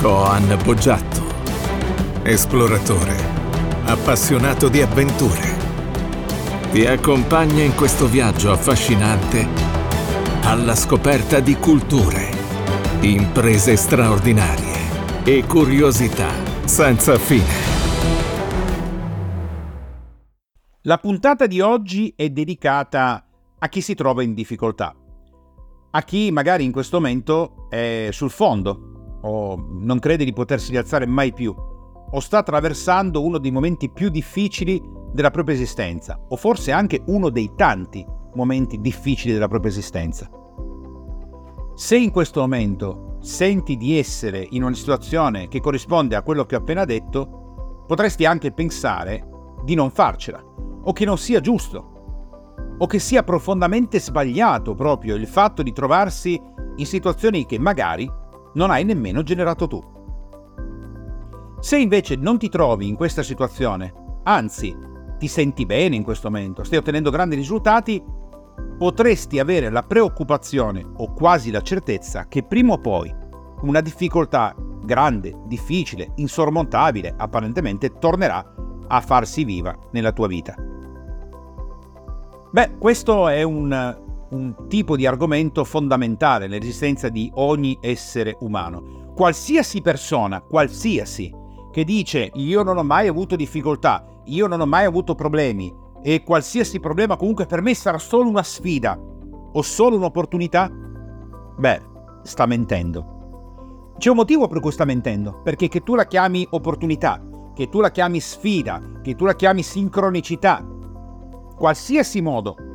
Coan Boggiatto, esploratore, appassionato di avventure. Ti accompagna in questo viaggio affascinante alla scoperta di culture, imprese straordinarie e curiosità senza fine. La puntata di oggi è dedicata a chi si trova in difficoltà, a chi magari in questo momento è sul fondo o non crede di potersi rialzare mai più, o sta attraversando uno dei momenti più difficili della propria esistenza, o forse anche uno dei tanti momenti difficili della propria esistenza. Se in questo momento senti di essere in una situazione che corrisponde a quello che ho appena detto, potresti anche pensare di non farcela, o che non sia giusto, o che sia profondamente sbagliato proprio il fatto di trovarsi in situazioni che magari non hai nemmeno generato tu. Se invece non ti trovi in questa situazione, anzi ti senti bene in questo momento, stai ottenendo grandi risultati, potresti avere la preoccupazione o quasi la certezza che prima o poi una difficoltà grande, difficile, insormontabile, apparentemente tornerà a farsi viva nella tua vita. Beh, questo è un, un tipo di argomento fondamentale nell'esistenza di ogni essere umano. Qualsiasi persona, qualsiasi, che dice io non ho mai avuto difficoltà, io non ho mai avuto problemi e qualsiasi problema comunque per me sarà solo una sfida o solo un'opportunità, beh, sta mentendo. C'è un motivo per cui sta mentendo, perché che tu la chiami opportunità, che tu la chiami sfida, che tu la chiami sincronicità, qualsiasi modo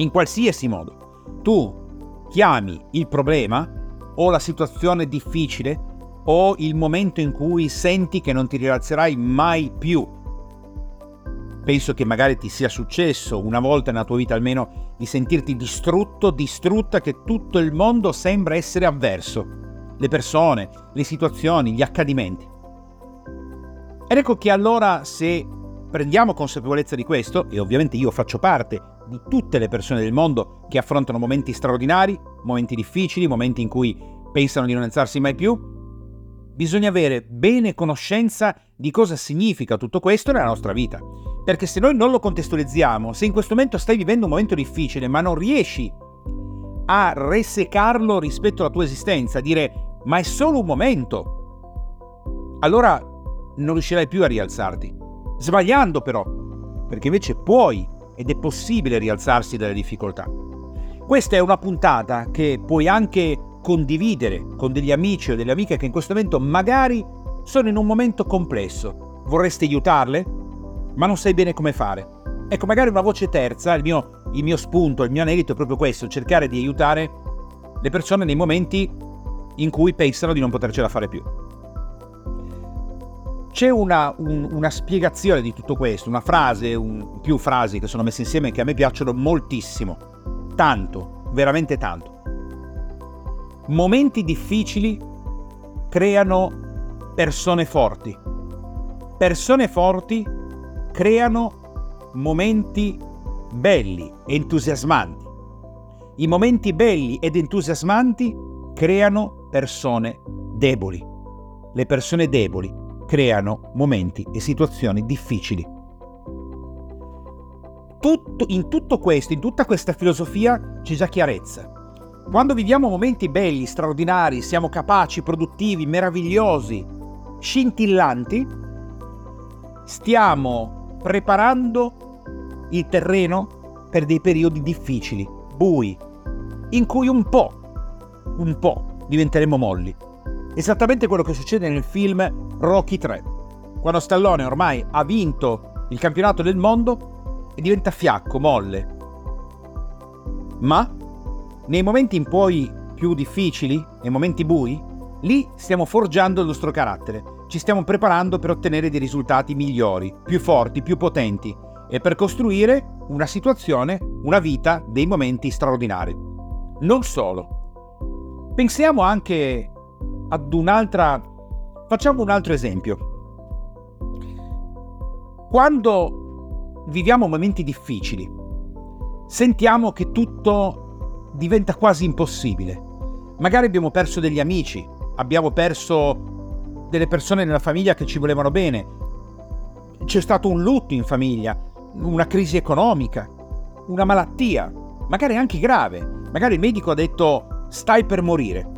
in qualsiasi modo tu chiami il problema o la situazione difficile o il momento in cui senti che non ti rialzerai mai più. Penso che magari ti sia successo una volta nella tua vita almeno di sentirti distrutto, distrutta, che tutto il mondo sembra essere avverso. Le persone, le situazioni, gli accadimenti. Ed ecco che allora se prendiamo consapevolezza di questo, e ovviamente io faccio parte di tutte le persone del mondo che affrontano momenti straordinari, momenti difficili, momenti in cui pensano di non alzarsi mai più, bisogna avere bene conoscenza di cosa significa tutto questo nella nostra vita. Perché se noi non lo contestualizziamo, se in questo momento stai vivendo un momento difficile ma non riesci a resecarlo rispetto alla tua esistenza, a dire ma è solo un momento, allora non riuscirai più a rialzarti. Sbagliando però, perché invece puoi ed è possibile rialzarsi dalle difficoltà. Questa è una puntata che puoi anche condividere con degli amici o delle amiche che in questo momento magari sono in un momento complesso. Vorresti aiutarle, ma non sai bene come fare. Ecco, magari una voce terza, il mio, il mio spunto, il mio anelito è proprio questo, cercare di aiutare le persone nei momenti in cui pensano di non potercela fare più. C'è una, un, una, spiegazione di tutto questo, una frase, un, più frasi che sono messe insieme che a me piacciono moltissimo. Tanto, veramente tanto. Momenti difficili creano persone forti. Persone forti creano momenti belli, entusiasmanti. I momenti belli ed entusiasmanti creano persone deboli. Le persone deboli creano momenti e situazioni difficili. Tutto, in tutto questo, in tutta questa filosofia c'è già chiarezza. Quando viviamo momenti belli, straordinari, siamo capaci, produttivi, meravigliosi, scintillanti, stiamo preparando il terreno per dei periodi difficili, bui, in cui un po', un po' diventeremo molli. Esattamente quello che succede nel film Rocky 3, quando Stallone ormai ha vinto il campionato del mondo e diventa fiacco, molle. Ma nei momenti in poi più difficili, nei momenti bui, lì stiamo forgiando il nostro carattere, ci stiamo preparando per ottenere dei risultati migliori, più forti, più potenti e per costruire una situazione, una vita, dei momenti straordinari. Non solo. Pensiamo anche ad un'altra... Facciamo un altro esempio. Quando viviamo momenti difficili, sentiamo che tutto diventa quasi impossibile. Magari abbiamo perso degli amici, abbiamo perso delle persone nella famiglia che ci volevano bene. C'è stato un lutto in famiglia, una crisi economica, una malattia, magari anche grave. Magari il medico ha detto stai per morire.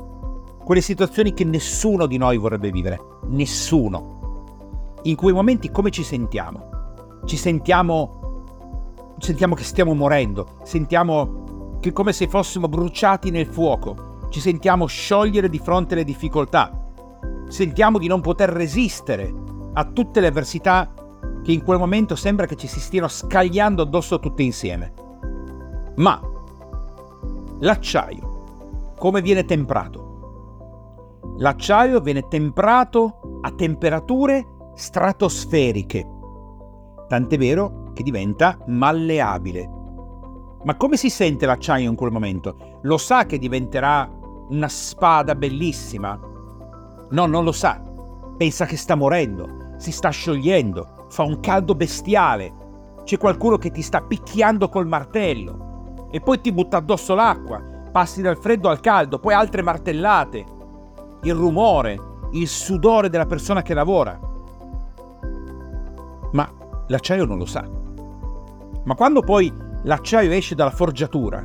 Quelle situazioni che nessuno di noi vorrebbe vivere. Nessuno. In quei momenti come ci sentiamo? Ci sentiamo sentiamo che stiamo morendo, sentiamo che come se fossimo bruciati nel fuoco, ci sentiamo sciogliere di fronte alle difficoltà, sentiamo di non poter resistere a tutte le avversità che in quel momento sembra che ci si stiano scagliando addosso tutte insieme. Ma l'acciaio, come viene temprato? L'acciaio viene temprato a temperature stratosferiche, tant'è vero che diventa malleabile. Ma come si sente l'acciaio in quel momento? Lo sa che diventerà una spada bellissima? No, non lo sa. Pensa che sta morendo, si sta sciogliendo, fa un caldo bestiale. C'è qualcuno che ti sta picchiando col martello. E poi ti butta addosso l'acqua, passi dal freddo al caldo, poi altre martellate. Il rumore, il sudore della persona che lavora. Ma l'acciaio non lo sa. Ma quando poi l'acciaio esce dalla forgiatura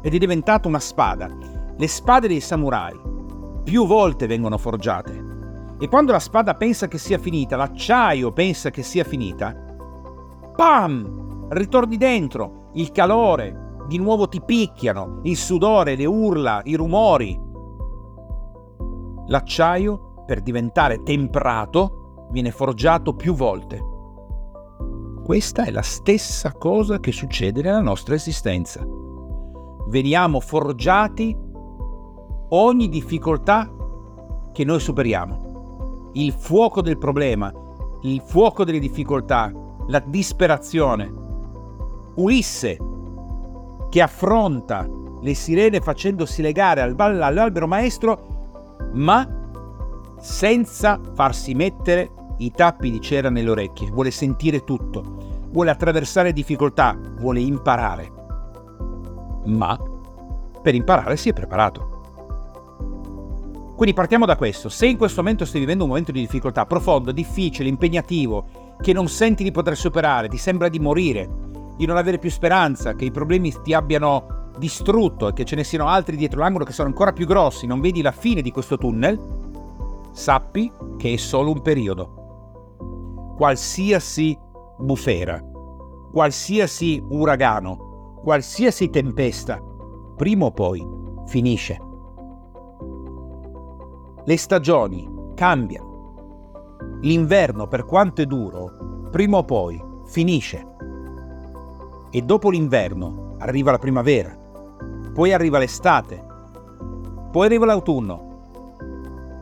ed è diventato una spada, le spade dei samurai più volte vengono forgiate. E quando la spada pensa che sia finita, l'acciaio pensa che sia finita, pam! Ritorni dentro, il calore, di nuovo ti picchiano, il sudore, le urla, i rumori. L'acciaio, per diventare temprato, viene forgiato più volte. Questa è la stessa cosa che succede nella nostra esistenza. Veniamo forgiati ogni difficoltà che noi superiamo. Il fuoco del problema, il fuoco delle difficoltà, la disperazione. Ulisse, che affronta le sirene facendosi legare all'albero maestro, ma senza farsi mettere i tappi di cera nelle orecchie, vuole sentire tutto, vuole attraversare difficoltà, vuole imparare. Ma per imparare si è preparato. Quindi partiamo da questo. Se in questo momento stai vivendo un momento di difficoltà profondo, difficile, impegnativo, che non senti di poter superare, ti sembra di morire, di non avere più speranza, che i problemi ti abbiano distrutto e che ce ne siano altri dietro l'angolo che sono ancora più grossi, non vedi la fine di questo tunnel, sappi che è solo un periodo qualsiasi bufera, qualsiasi uragano, qualsiasi tempesta, prima o poi finisce. Le stagioni cambiano. L'inverno, per quanto è duro, prima o poi finisce. E dopo l'inverno arriva la primavera, poi arriva l'estate, poi arriva l'autunno.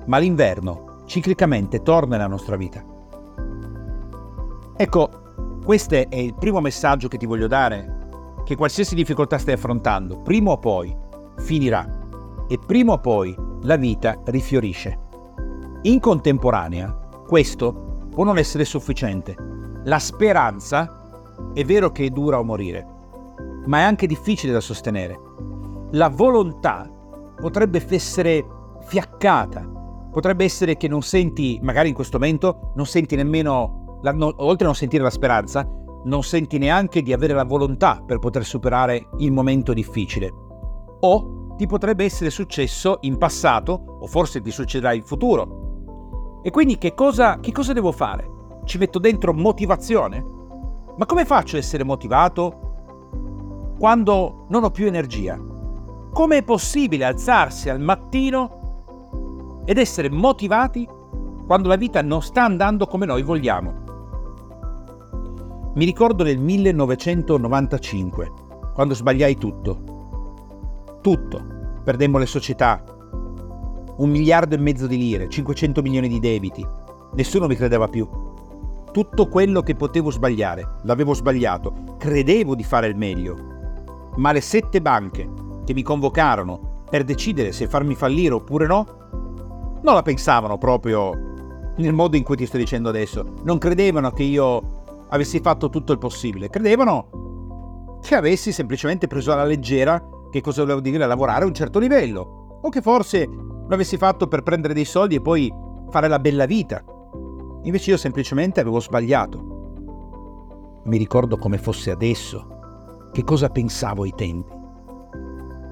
Ma l'inverno ciclicamente torna nella nostra vita. Ecco, questo è il primo messaggio che ti voglio dare, che qualsiasi difficoltà stai affrontando, prima o poi finirà e prima o poi la vita rifiorisce. In contemporanea, questo può non essere sufficiente. La speranza è vero che dura o morire, ma è anche difficile da sostenere. La volontà potrebbe essere fiaccata, potrebbe essere che non senti, magari in questo momento, non senti nemmeno la, no, oltre a non sentire la speranza, non senti neanche di avere la volontà per poter superare il momento difficile. O ti potrebbe essere successo in passato, o forse ti succederà in futuro. E quindi che cosa, che cosa devo fare? Ci metto dentro motivazione? Ma come faccio ad essere motivato quando non ho più energia? Come è possibile alzarsi al mattino ed essere motivati quando la vita non sta andando come noi vogliamo? Mi ricordo nel 1995, quando sbagliai tutto. Tutto. Perdemmo le società. Un miliardo e mezzo di lire, 500 milioni di debiti. Nessuno mi credeva più. Tutto quello che potevo sbagliare, l'avevo sbagliato. Credevo di fare il meglio. Ma le sette banche che mi convocarono per decidere se farmi fallire oppure no, non la pensavano proprio nel modo in cui ti sto dicendo adesso. Non credevano che io avessi fatto tutto il possibile, credevano che avessi semplicemente preso alla leggera che cosa volevo dire lavorare a un certo livello, o che forse lo avessi fatto per prendere dei soldi e poi fare la bella vita. Invece io semplicemente avevo sbagliato. Mi ricordo come fosse adesso, che cosa pensavo ai tempi.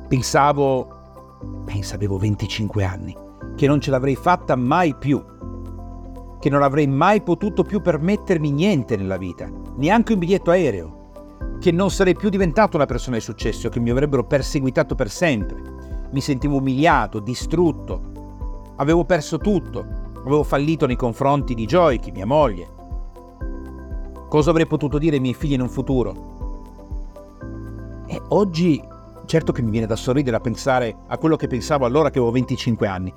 Pensavo, pensa avevo 25 anni, che non ce l'avrei fatta mai più, che non avrei mai potuto più permettermi niente nella vita, neanche un biglietto aereo, che non sarei più diventato una persona di successo, che mi avrebbero perseguitato per sempre. Mi sentivo umiliato, distrutto, avevo perso tutto, avevo fallito nei confronti di Joyke, mia moglie. Cosa avrei potuto dire ai miei figli in un futuro? E oggi, certo che mi viene da sorridere a pensare a quello che pensavo allora che avevo 25 anni,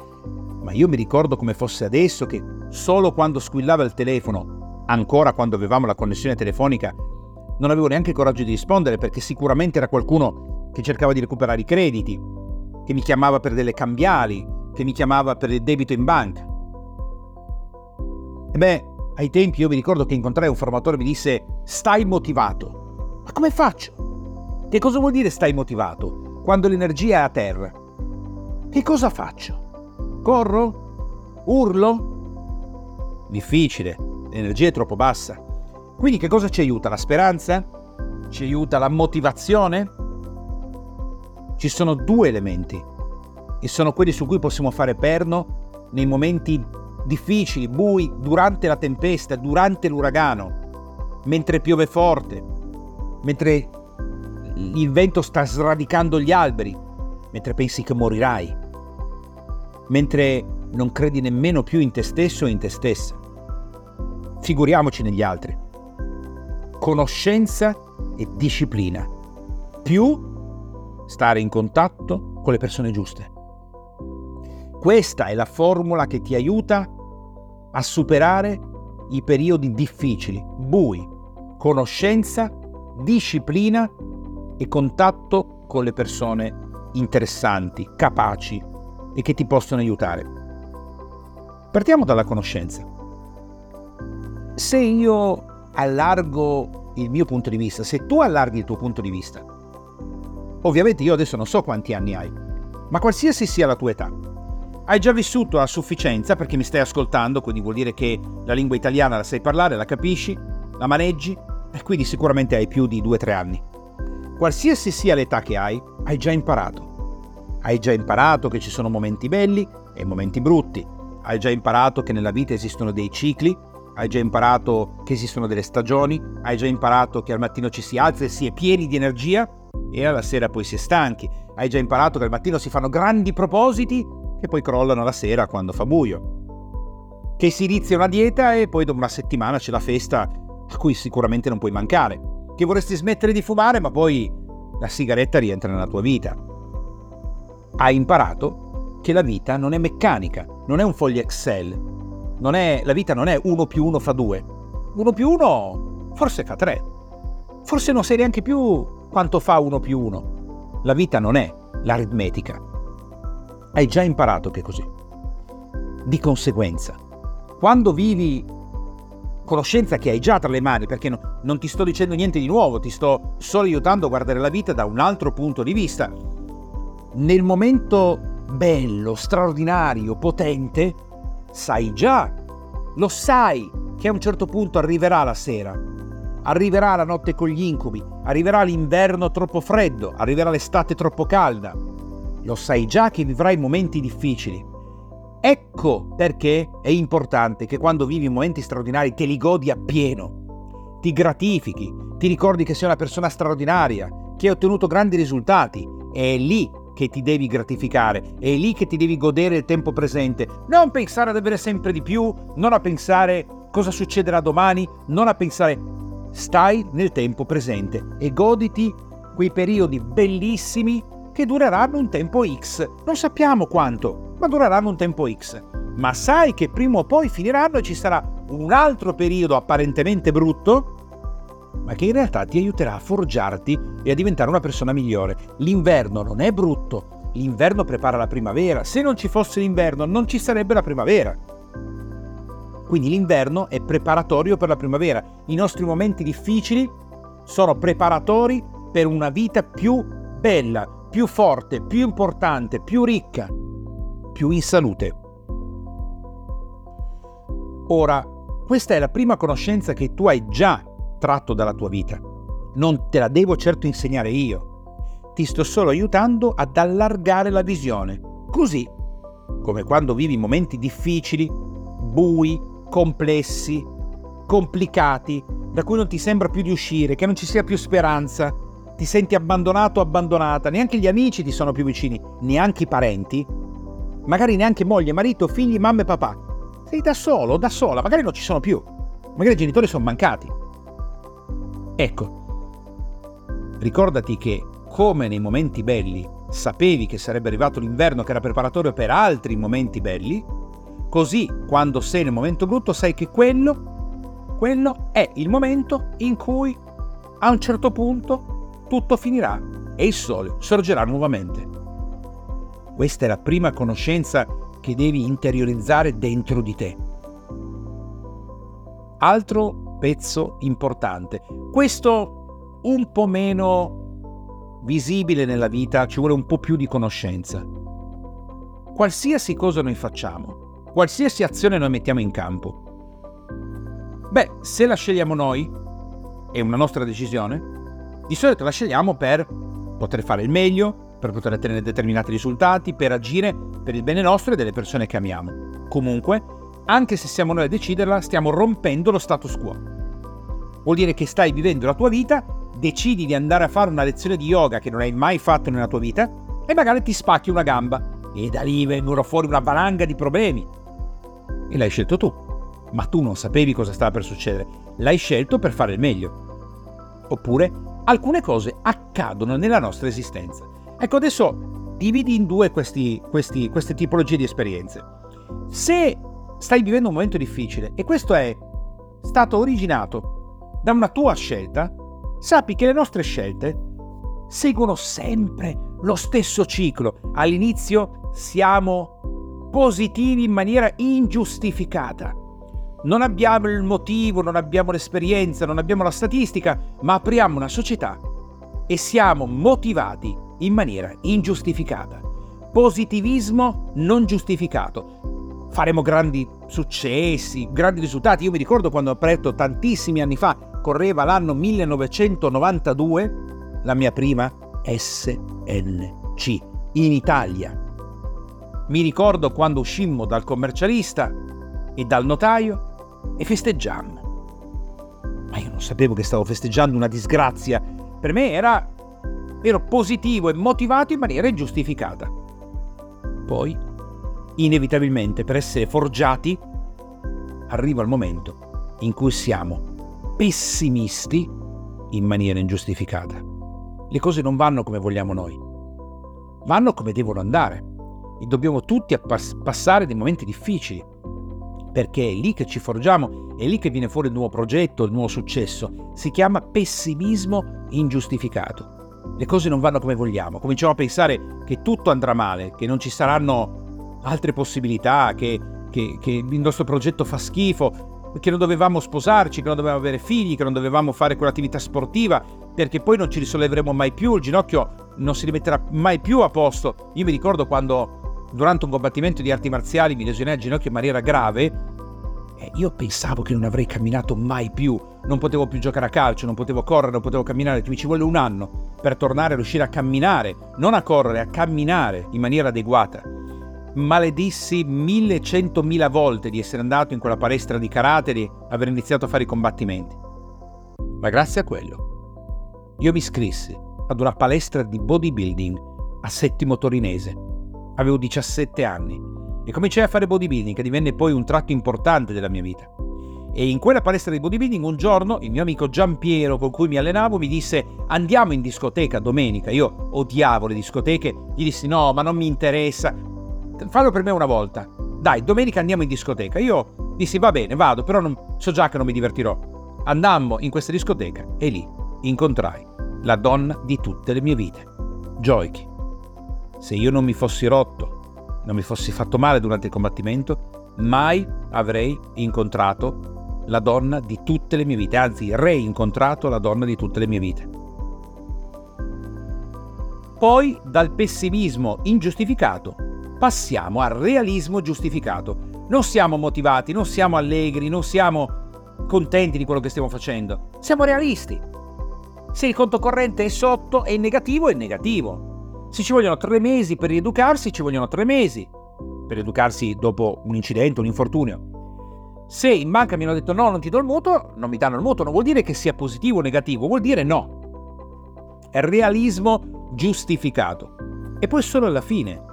ma io mi ricordo come fosse adesso che solo quando squillava il telefono, ancora quando avevamo la connessione telefonica, non avevo neanche il coraggio di rispondere perché sicuramente era qualcuno che cercava di recuperare i crediti, che mi chiamava per delle cambiali, che mi chiamava per il debito in banca. E beh, ai tempi io mi ricordo che incontrai un formatore e mi disse stai motivato. Ma come faccio? Che cosa vuol dire stai motivato? Quando l'energia è a terra. Che cosa faccio? Corro? Urlo? Difficile, l'energia è troppo bassa. Quindi che cosa ci aiuta? La speranza? Ci aiuta la motivazione? Ci sono due elementi e sono quelli su cui possiamo fare perno nei momenti difficili, bui, durante la tempesta, durante l'uragano, mentre piove forte, mentre il vento sta sradicando gli alberi, mentre pensi che morirai, mentre non credi nemmeno più in te stesso e in te stessa. Figuriamoci negli altri conoscenza e disciplina, più stare in contatto con le persone giuste. Questa è la formula che ti aiuta a superare i periodi difficili, bui, conoscenza, disciplina e contatto con le persone interessanti, capaci e che ti possono aiutare. Partiamo dalla conoscenza. Se io allargo il mio punto di vista, se tu allarghi il tuo punto di vista, ovviamente io adesso non so quanti anni hai, ma qualsiasi sia la tua età, hai già vissuto a sufficienza perché mi stai ascoltando, quindi vuol dire che la lingua italiana la sai parlare, la capisci, la maneggi e quindi sicuramente hai più di 2-3 anni. Qualsiasi sia l'età che hai, hai già imparato. Hai già imparato che ci sono momenti belli e momenti brutti. Hai già imparato che nella vita esistono dei cicli. Hai già imparato che esistono delle stagioni, hai già imparato che al mattino ci si alza e si è pieni di energia e alla sera poi si è stanchi, hai già imparato che al mattino si fanno grandi propositi che poi crollano la sera quando fa buio, che si inizia una dieta e poi dopo una settimana c'è la festa a cui sicuramente non puoi mancare, che vorresti smettere di fumare ma poi la sigaretta rientra nella tua vita. Hai imparato che la vita non è meccanica, non è un foglio Excel, è, la vita non è 1 più 1 fa 2. 1 più 1 forse fa 3. Forse non sai neanche più quanto fa 1 più 1. La vita non è l'aritmetica. Hai già imparato che è così. Di conseguenza, quando vivi conoscenza che hai già tra le mani, perché no, non ti sto dicendo niente di nuovo, ti sto solo aiutando a guardare la vita da un altro punto di vista. Nel momento bello, straordinario, potente, sai già, lo sai che a un certo punto arriverà la sera, arriverà la notte con gli incubi, arriverà l'inverno troppo freddo, arriverà l'estate troppo calda. Lo sai già che vivrai momenti difficili. Ecco perché è importante che quando vivi momenti straordinari te li godi appieno, ti gratifichi, ti ricordi che sei una persona straordinaria, che hai ottenuto grandi risultati. È lì che ti devi gratificare, è lì che ti devi godere il tempo presente, non pensare ad avere sempre di più, non a pensare cosa succederà domani, non a pensare stai nel tempo presente e goditi quei periodi bellissimi che dureranno un tempo X. Non sappiamo quanto, ma dureranno un tempo X. Ma sai che prima o poi finiranno e ci sarà un altro periodo apparentemente brutto ma che in realtà ti aiuterà a forgiarti e a diventare una persona migliore. L'inverno non è brutto, l'inverno prepara la primavera. Se non ci fosse l'inverno non ci sarebbe la primavera. Quindi l'inverno è preparatorio per la primavera. I nostri momenti difficili sono preparatori per una vita più bella, più forte, più importante, più ricca, più in salute. Ora, questa è la prima conoscenza che tu hai già tratto dalla tua vita. Non te la devo certo insegnare io. Ti sto solo aiutando ad allargare la visione. Così, come quando vivi momenti difficili, bui, complessi, complicati, da cui non ti sembra più di uscire, che non ci sia più speranza, ti senti abbandonato o abbandonata, neanche gli amici ti sono più vicini, neanche i parenti, magari neanche moglie, marito, figli, mamma e papà. Sei da solo, da sola, magari non ci sono più, magari i genitori sono mancati. Ecco, ricordati che come nei momenti belli sapevi che sarebbe arrivato l'inverno che era preparatorio per altri momenti belli, così quando sei nel momento brutto sai che quello, quello è il momento in cui a un certo punto tutto finirà e il sole sorgerà nuovamente. Questa è la prima conoscenza che devi interiorizzare dentro di te. Altro pezzo importante, questo un po' meno visibile nella vita, ci vuole un po' più di conoscenza. Qualsiasi cosa noi facciamo, qualsiasi azione noi mettiamo in campo, beh, se la scegliamo noi, è una nostra decisione, di solito la scegliamo per poter fare il meglio, per poter ottenere determinati risultati, per agire per il bene nostro e delle persone che amiamo. Comunque, anche se siamo noi a deciderla, stiamo rompendo lo status quo. Vuol dire che stai vivendo la tua vita, decidi di andare a fare una lezione di yoga che non hai mai fatto nella tua vita e magari ti spacchi una gamba e da lì vengono fuori una valanga di problemi. E l'hai scelto tu. Ma tu non sapevi cosa stava per succedere. L'hai scelto per fare il meglio. Oppure alcune cose accadono nella nostra esistenza. Ecco, adesso dividi in due questi, questi, queste tipologie di esperienze. Se stai vivendo un momento difficile e questo è stato originato da una tua scelta, sappi che le nostre scelte seguono sempre lo stesso ciclo. All'inizio siamo positivi in maniera ingiustificata. Non abbiamo il motivo, non abbiamo l'esperienza, non abbiamo la statistica, ma apriamo una società e siamo motivati in maniera ingiustificata. Positivismo non giustificato. Faremo grandi successi, grandi risultati. Io mi ricordo quando ho aperto tantissimi anni fa, correva l'anno 1992, la mia prima SNC in Italia. Mi ricordo quando uscimmo dal commercialista e dal notaio e festeggiammo. Ma io non sapevo che stavo festeggiando una disgrazia. Per me era... ero positivo e motivato in maniera ingiustificata. Poi, inevitabilmente, per essere forgiati, arriva il momento in cui siamo pessimisti in maniera ingiustificata. Le cose non vanno come vogliamo noi, vanno come devono andare e dobbiamo tutti passare dei momenti difficili perché è lì che ci forgiamo, è lì che viene fuori il nuovo progetto, il nuovo successo. Si chiama pessimismo ingiustificato. Le cose non vanno come vogliamo, cominciamo a pensare che tutto andrà male, che non ci saranno altre possibilità, che, che, che il nostro progetto fa schifo, che non dovevamo sposarci, che non dovevamo avere figli, che non dovevamo fare quell'attività sportiva, perché poi non ci risolleveremo mai più, il ginocchio non si rimetterà mai più a posto. Io mi ricordo quando durante un combattimento di arti marziali mi lesionai al ginocchio in maniera grave, eh, io pensavo che non avrei camminato mai più, non potevo più giocare a calcio, non potevo correre, non potevo camminare, mi ci vuole un anno per tornare a riuscire a camminare, non a correre, a camminare in maniera adeguata. Maledissi mille centomila volte di essere andato in quella palestra di karate e aver iniziato a fare i combattimenti. Ma grazie a quello, io mi iscrissi ad una palestra di bodybuilding a Settimo Torinese Avevo 17 anni e cominciai a fare bodybuilding che divenne poi un tratto importante della mia vita. E in quella palestra di bodybuilding un giorno il mio amico Giampiero con cui mi allenavo mi disse andiamo in discoteca domenica. Io odiavo le discoteche, gli dissi no ma non mi interessa, fallo per me una volta. Dai, domenica andiamo in discoteca. Io dissi va bene, vado, però non, so già che non mi divertirò. Andammo in questa discoteca e lì incontrai la donna di tutte le mie vite, Joyke. Se io non mi fossi rotto, non mi fossi fatto male durante il combattimento, mai avrei incontrato la donna di tutte le mie vite, anzi reincontrato la donna di tutte le mie vite. Poi dal pessimismo ingiustificato passiamo al realismo giustificato. non siamo motivati, non siamo allegri, non siamo contenti di quello che stiamo facendo. Siamo realisti. Se il conto corrente è sotto, è negativo, è negativo. Se ci vogliono tre mesi per rieducarsi, ci vogliono tre mesi per educarsi dopo un incidente, un infortunio. Se in banca mi hanno detto no, non ti do il mutuo, non mi danno il mutuo, non vuol dire che sia positivo o negativo, vuol dire no. È realismo giustificato. E poi solo alla fine,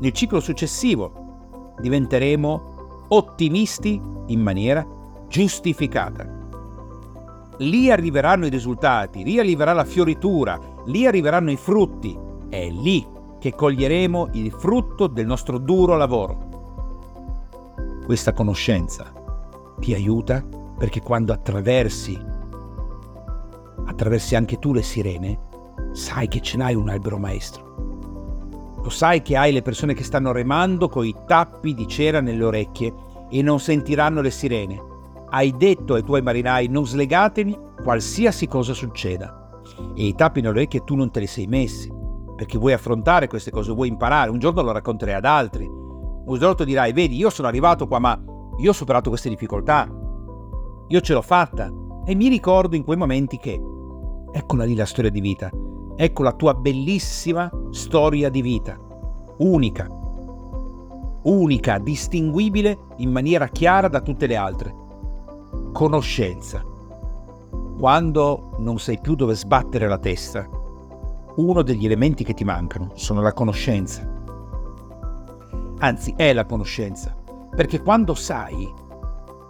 nel ciclo successivo, diventeremo ottimisti in maniera giustificata. Lì arriveranno i risultati, lì arriverà la fioritura, lì arriveranno i frutti. È lì che coglieremo il frutto del nostro duro lavoro. Questa conoscenza ti aiuta perché quando attraversi, attraversi anche tu le sirene, sai che ce n'hai un albero maestro. Lo sai che hai le persone che stanno remando con i tappi di cera nelle orecchie e non sentiranno le sirene. Hai detto ai tuoi marinai non slegatemi qualsiasi cosa succeda. E i tappi nelle orecchie tu non te li sei messi perché vuoi affrontare queste cose, vuoi imparare, un giorno lo racconterai ad altri. Un giorno dirai, vedi, io sono arrivato qua, ma io ho superato queste difficoltà, io ce l'ho fatta. E mi ricordo in quei momenti che, eccola lì la storia di vita, ecco la tua bellissima storia di vita, unica, unica, distinguibile in maniera chiara da tutte le altre. Conoscenza. Quando non sai più dove sbattere la testa, uno degli elementi che ti mancano sono la conoscenza. Anzi, è la conoscenza. Perché quando sai,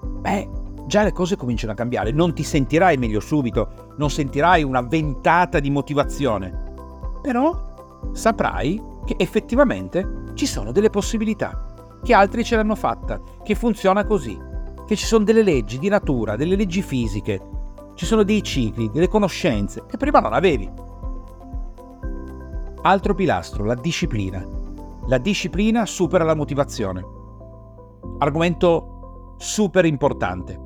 beh, già le cose cominciano a cambiare. Non ti sentirai meglio subito, non sentirai una ventata di motivazione. Però saprai che effettivamente ci sono delle possibilità, che altri ce l'hanno fatta, che funziona così, che ci sono delle leggi di natura, delle leggi fisiche, ci sono dei cicli, delle conoscenze che prima non avevi. Altro pilastro, la disciplina. La disciplina supera la motivazione. Argomento super importante.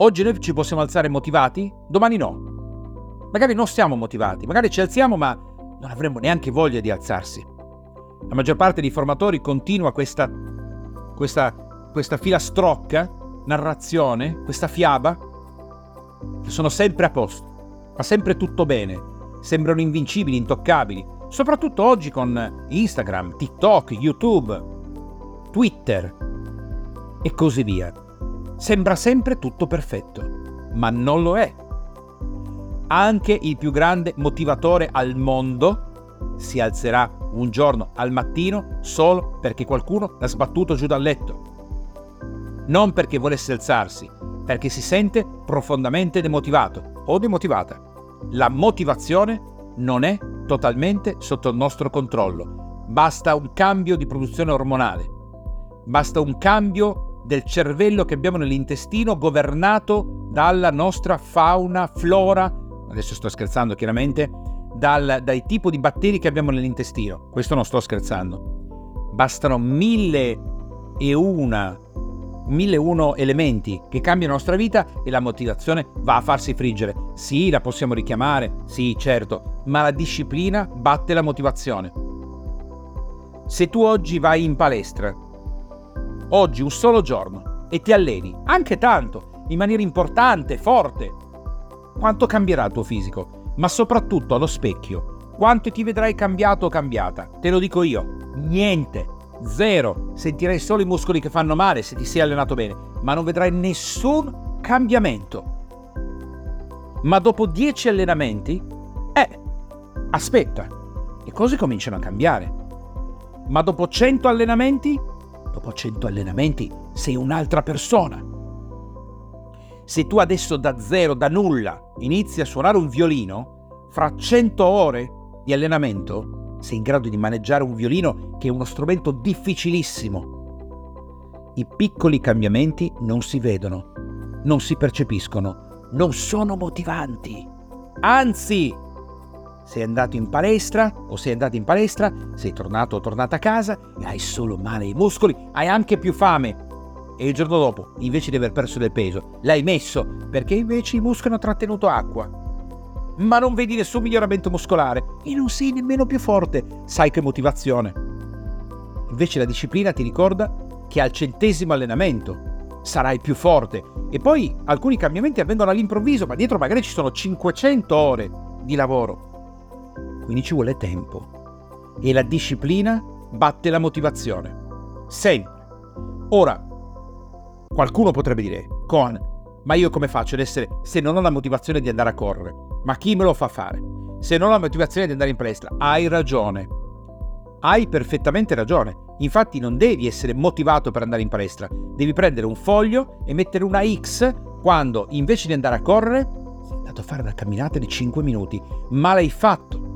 Oggi noi ci possiamo alzare motivati, domani no. Magari non siamo motivati, magari ci alziamo ma non avremmo neanche voglia di alzarsi. La maggior parte dei formatori continua questa, questa, questa filastrocca, narrazione, questa fiaba, che sono sempre a posto, va sempre tutto bene, sembrano invincibili, intoccabili, soprattutto oggi con Instagram, TikTok, YouTube, Twitter e così via. Sembra sempre tutto perfetto, ma non lo è. Anche il più grande motivatore al mondo si alzerà un giorno al mattino solo perché qualcuno l'ha sbattuto giù dal letto. Non perché volesse alzarsi, perché si sente profondamente demotivato o demotivata la motivazione non è totalmente sotto il nostro controllo. Basta un cambio di produzione ormonale. Basta un cambio del cervello che abbiamo nell'intestino governato dalla nostra fauna, flora, adesso sto scherzando chiaramente, dal, dai tipi di batteri che abbiamo nell'intestino. Questo non sto scherzando. Bastano mille e una 1001 elementi che cambiano la nostra vita e la motivazione va a farsi friggere. Sì, la possiamo richiamare, sì, certo, ma la disciplina batte la motivazione. Se tu oggi vai in palestra, oggi un solo giorno, e ti alleni, anche tanto, in maniera importante, forte, quanto cambierà il tuo fisico? Ma soprattutto allo specchio, quanto ti vedrai cambiato o cambiata? Te lo dico io, niente. Zero. Sentirai solo i muscoli che fanno male se ti sei allenato bene, ma non vedrai nessun cambiamento. Ma dopo 10 allenamenti, eh, aspetta, le cose cominciano a cambiare. Ma dopo 100 allenamenti, dopo 100 allenamenti sei un'altra persona. Se tu adesso da zero, da nulla, inizi a suonare un violino, fra 100 ore di allenamento sei in grado di maneggiare un violino che è uno strumento difficilissimo. I piccoli cambiamenti non si vedono, non si percepiscono, non sono motivanti. Anzi, sei andato in palestra o sei andato in palestra, sei tornato o tornata a casa e hai solo male ai muscoli, hai anche più fame. E il giorno dopo, invece di aver perso del peso, l'hai messo perché invece i muscoli hanno trattenuto acqua ma non vedi nessun miglioramento muscolare e non sei nemmeno più forte. Sai che motivazione. Invece la disciplina ti ricorda che al centesimo allenamento sarai più forte. E poi alcuni cambiamenti avvengono all'improvviso, ma dietro magari ci sono 500 ore di lavoro. Quindi ci vuole tempo. E la disciplina batte la motivazione. Sempre. Ora, qualcuno potrebbe dire, con, ma io come faccio ad essere, se non ho la motivazione di andare a correre? Ma chi me lo fa fare? Se non ho la motivazione di andare in palestra, hai ragione. Hai perfettamente ragione. Infatti non devi essere motivato per andare in palestra, devi prendere un foglio e mettere una X quando invece di andare a correre sei andato a fare una camminata di 5 minuti, ma l'hai fatto.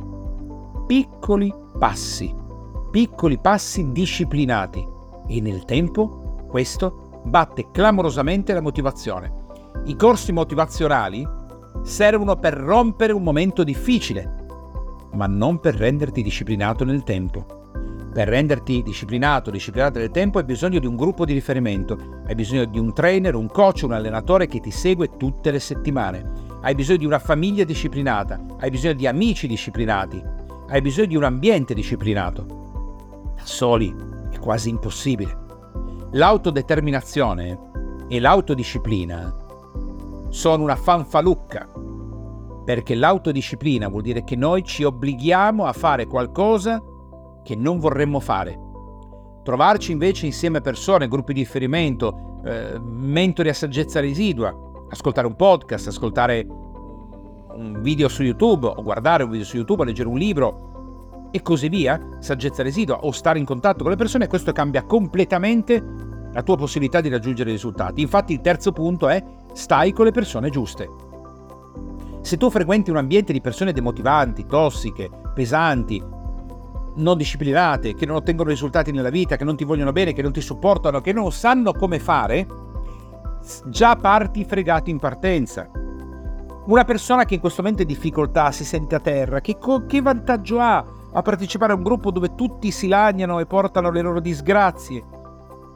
Piccoli passi, piccoli passi disciplinati e nel tempo questo batte clamorosamente la motivazione. I corsi motivazionali servono per rompere un momento difficile, ma non per renderti disciplinato nel tempo. Per renderti disciplinato, disciplinato nel tempo hai bisogno di un gruppo di riferimento, hai bisogno di un trainer, un coach, un allenatore che ti segue tutte le settimane, hai bisogno di una famiglia disciplinata, hai bisogno di amici disciplinati, hai bisogno di un ambiente disciplinato. Da soli è quasi impossibile. L'autodeterminazione e l'autodisciplina sono una fanfalucca, perché l'autodisciplina vuol dire che noi ci obblighiamo a fare qualcosa che non vorremmo fare. Trovarci invece insieme a persone, gruppi di riferimento, eh, mentori a saggezza residua, ascoltare un podcast, ascoltare un video su YouTube o guardare un video su YouTube, leggere un libro e così via, saggezza residua o stare in contatto con le persone, questo cambia completamente la tua possibilità di raggiungere i risultati. Infatti il terzo punto è stai con le persone giuste. Se tu frequenti un ambiente di persone demotivanti, tossiche, pesanti, non disciplinate, che non ottengono risultati nella vita, che non ti vogliono bene, che non ti supportano, che non sanno come fare, già parti fregato in partenza. Una persona che in questo momento è in difficoltà, si sente a terra, che, che vantaggio ha a partecipare a un gruppo dove tutti si lagnano e portano le loro disgrazie?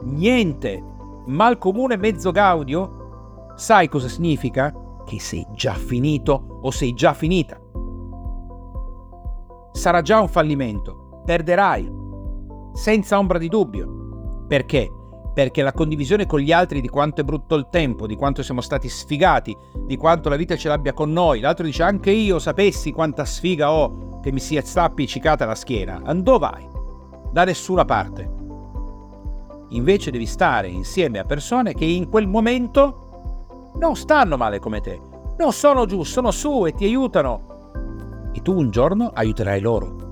Niente. Mal comune mezzo gaudio? Sai cosa significa? Che sei già finito o sei già finita. Sarà già un fallimento perderai, senza ombra di dubbio. Perché? Perché la condivisione con gli altri di quanto è brutto il tempo, di quanto siamo stati sfigati, di quanto la vita ce l'abbia con noi, l'altro dice anche io sapessi quanta sfiga ho che mi sia sta appiccicata la schiena, dove vai? Da nessuna parte. Invece devi stare insieme a persone che in quel momento non stanno male come te, non sono giù, sono su e ti aiutano. E tu un giorno aiuterai loro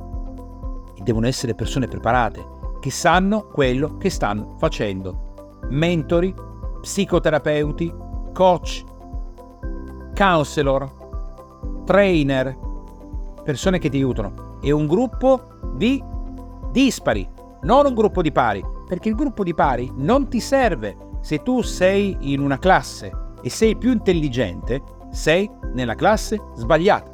devono essere persone preparate, che sanno quello che stanno facendo. Mentori, psicoterapeuti, coach, counselor, trainer, persone che ti aiutano. E un gruppo di dispari, non un gruppo di pari, perché il gruppo di pari non ti serve. Se tu sei in una classe e sei più intelligente, sei nella classe sbagliata.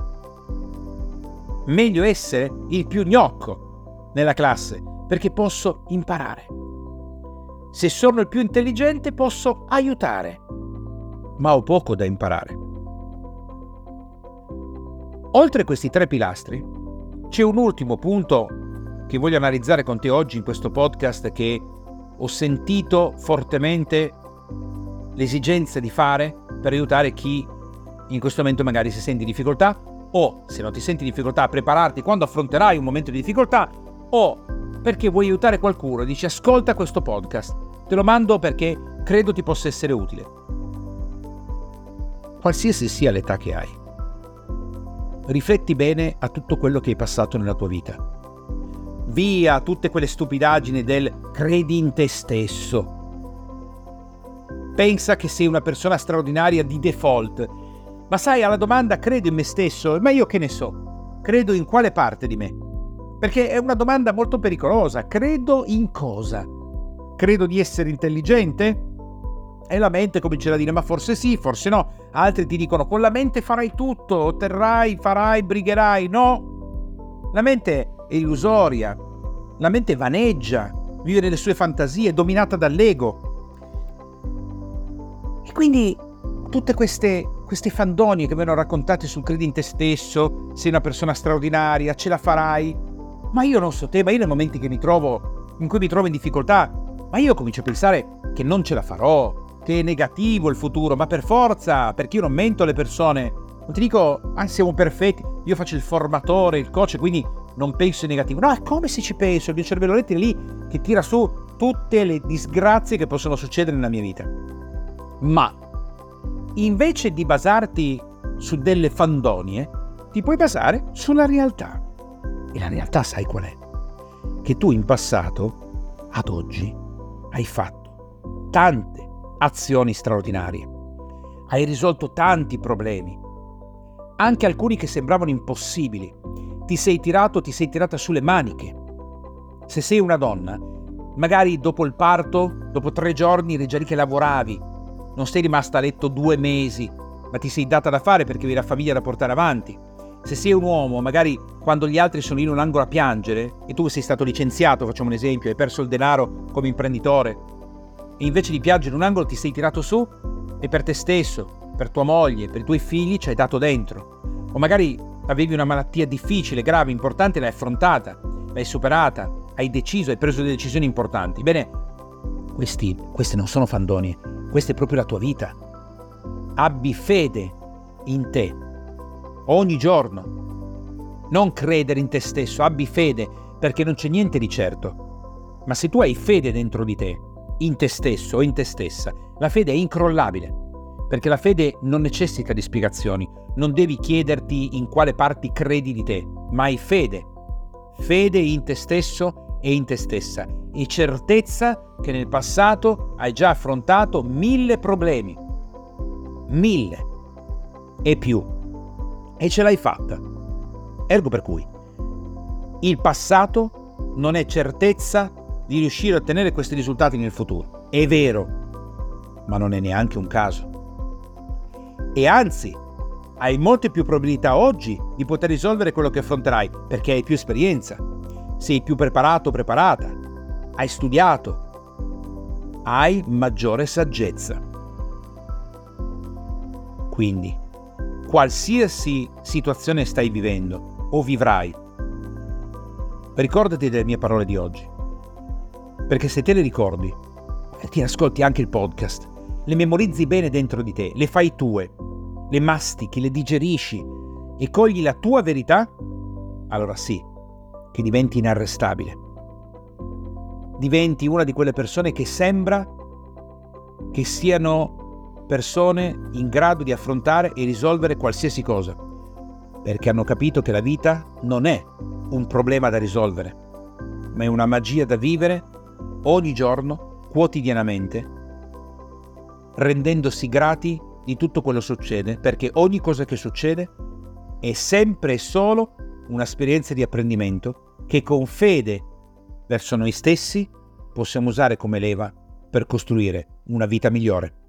Meglio essere il più gnocco nella classe perché posso imparare. Se sono il più intelligente posso aiutare, ma ho poco da imparare. Oltre a questi tre pilastri, c'è un ultimo punto che voglio analizzare con te oggi in questo podcast che ho sentito fortemente l'esigenza di fare per aiutare chi in questo momento magari si sente in difficoltà o se non ti senti in difficoltà a prepararti quando affronterai un momento di difficoltà o perché vuoi aiutare qualcuno e dici ascolta questo podcast, te lo mando perché credo ti possa essere utile. Qualsiasi sia l'età che hai, rifletti bene a tutto quello che hai passato nella tua vita. Via tutte quelle stupidaggini del credi in te stesso. Pensa che sei una persona straordinaria di default. Ma sai, alla domanda credo in me stesso, ma io che ne so? Credo in quale parte di me? Perché è una domanda molto pericolosa. Credo in cosa? Credo di essere intelligente? E la mente comincerà a dire ma forse sì, forse no. Altri ti dicono con la mente farai tutto, otterrai, farai, brigherai. No. La mente è illusoria. La mente vaneggia, vive nelle sue fantasie, dominata dall'ego. E quindi tutte queste, queste fandonie che vengono raccontate sul credi in te stesso, sei una persona straordinaria, ce la farai, ma io non so te, ma io nei momenti trovo, in cui mi trovo in difficoltà, Ma io comincio a pensare che non ce la farò, che è negativo il futuro, ma per forza, perché io non mento alle persone. Non ti dico, ah, siamo perfetti, io faccio il formatore, il coach, quindi non penso in negativo. No, è come se ci penso, il mio cervello è lì che tira su tutte le disgrazie che possono succedere nella mia vita. Ma invece di basarti su delle fandonie, ti puoi basare sulla realtà. E la realtà sai qual è? Che tu in passato, ad oggi, hai fatto tante azioni straordinarie. Hai risolto tanti problemi, anche alcuni che sembravano impossibili. Ti sei tirato, ti sei tirata sulle maniche. Se sei una donna, magari dopo il parto, dopo tre giorni eri già lì che lavoravi, non sei rimasta a letto due mesi, ma ti sei data da fare perché avevi la famiglia da portare avanti. Se sei un uomo, magari quando gli altri sono in un angolo a piangere e tu sei stato licenziato, facciamo un esempio, hai perso il denaro come imprenditore, e invece di piangere in un angolo ti sei tirato su e per te stesso, per tua moglie, per i tuoi figli ci hai dato dentro. O magari avevi una malattia difficile, grave, importante, l'hai affrontata, l'hai superata, hai deciso, hai preso delle decisioni importanti. Bene, questi, queste non sono fandoni, questa è proprio la tua vita. Abbi fede in te ogni giorno. Non credere in te stesso, abbi fede perché non c'è niente di certo. Ma se tu hai fede dentro di te, in te stesso o in te stessa, la fede è incrollabile. Perché la fede non necessita di spiegazioni, non devi chiederti in quale parti credi di te, ma hai fede. Fede in te stesso e in te stessa e certezza che nel passato hai già affrontato mille problemi. Mille e più. E ce l'hai fatta. Ergo per cui il passato non è certezza di riuscire a ottenere questi risultati nel futuro. È vero, ma non è neanche un caso. E anzi, hai molte più probabilità oggi di poter risolvere quello che affronterai perché hai più esperienza, sei più preparato o preparata, hai studiato, hai maggiore saggezza. Quindi, qualsiasi situazione stai vivendo o vivrai, ricordati delle mie parole di oggi. Perché se te le ricordi, ti ascolti anche il podcast, le memorizzi bene dentro di te, le fai tue, le mastichi, le digerisci e cogli la tua verità, allora sì, che diventi inarrestabile. Diventi una di quelle persone che sembra che siano persone in grado di affrontare e risolvere qualsiasi cosa, perché hanno capito che la vita non è un problema da risolvere, ma è una magia da vivere ogni giorno, quotidianamente, rendendosi grati di tutto quello che succede, perché ogni cosa che succede è sempre e solo un'esperienza di apprendimento che con fede verso noi stessi possiamo usare come leva per costruire una vita migliore.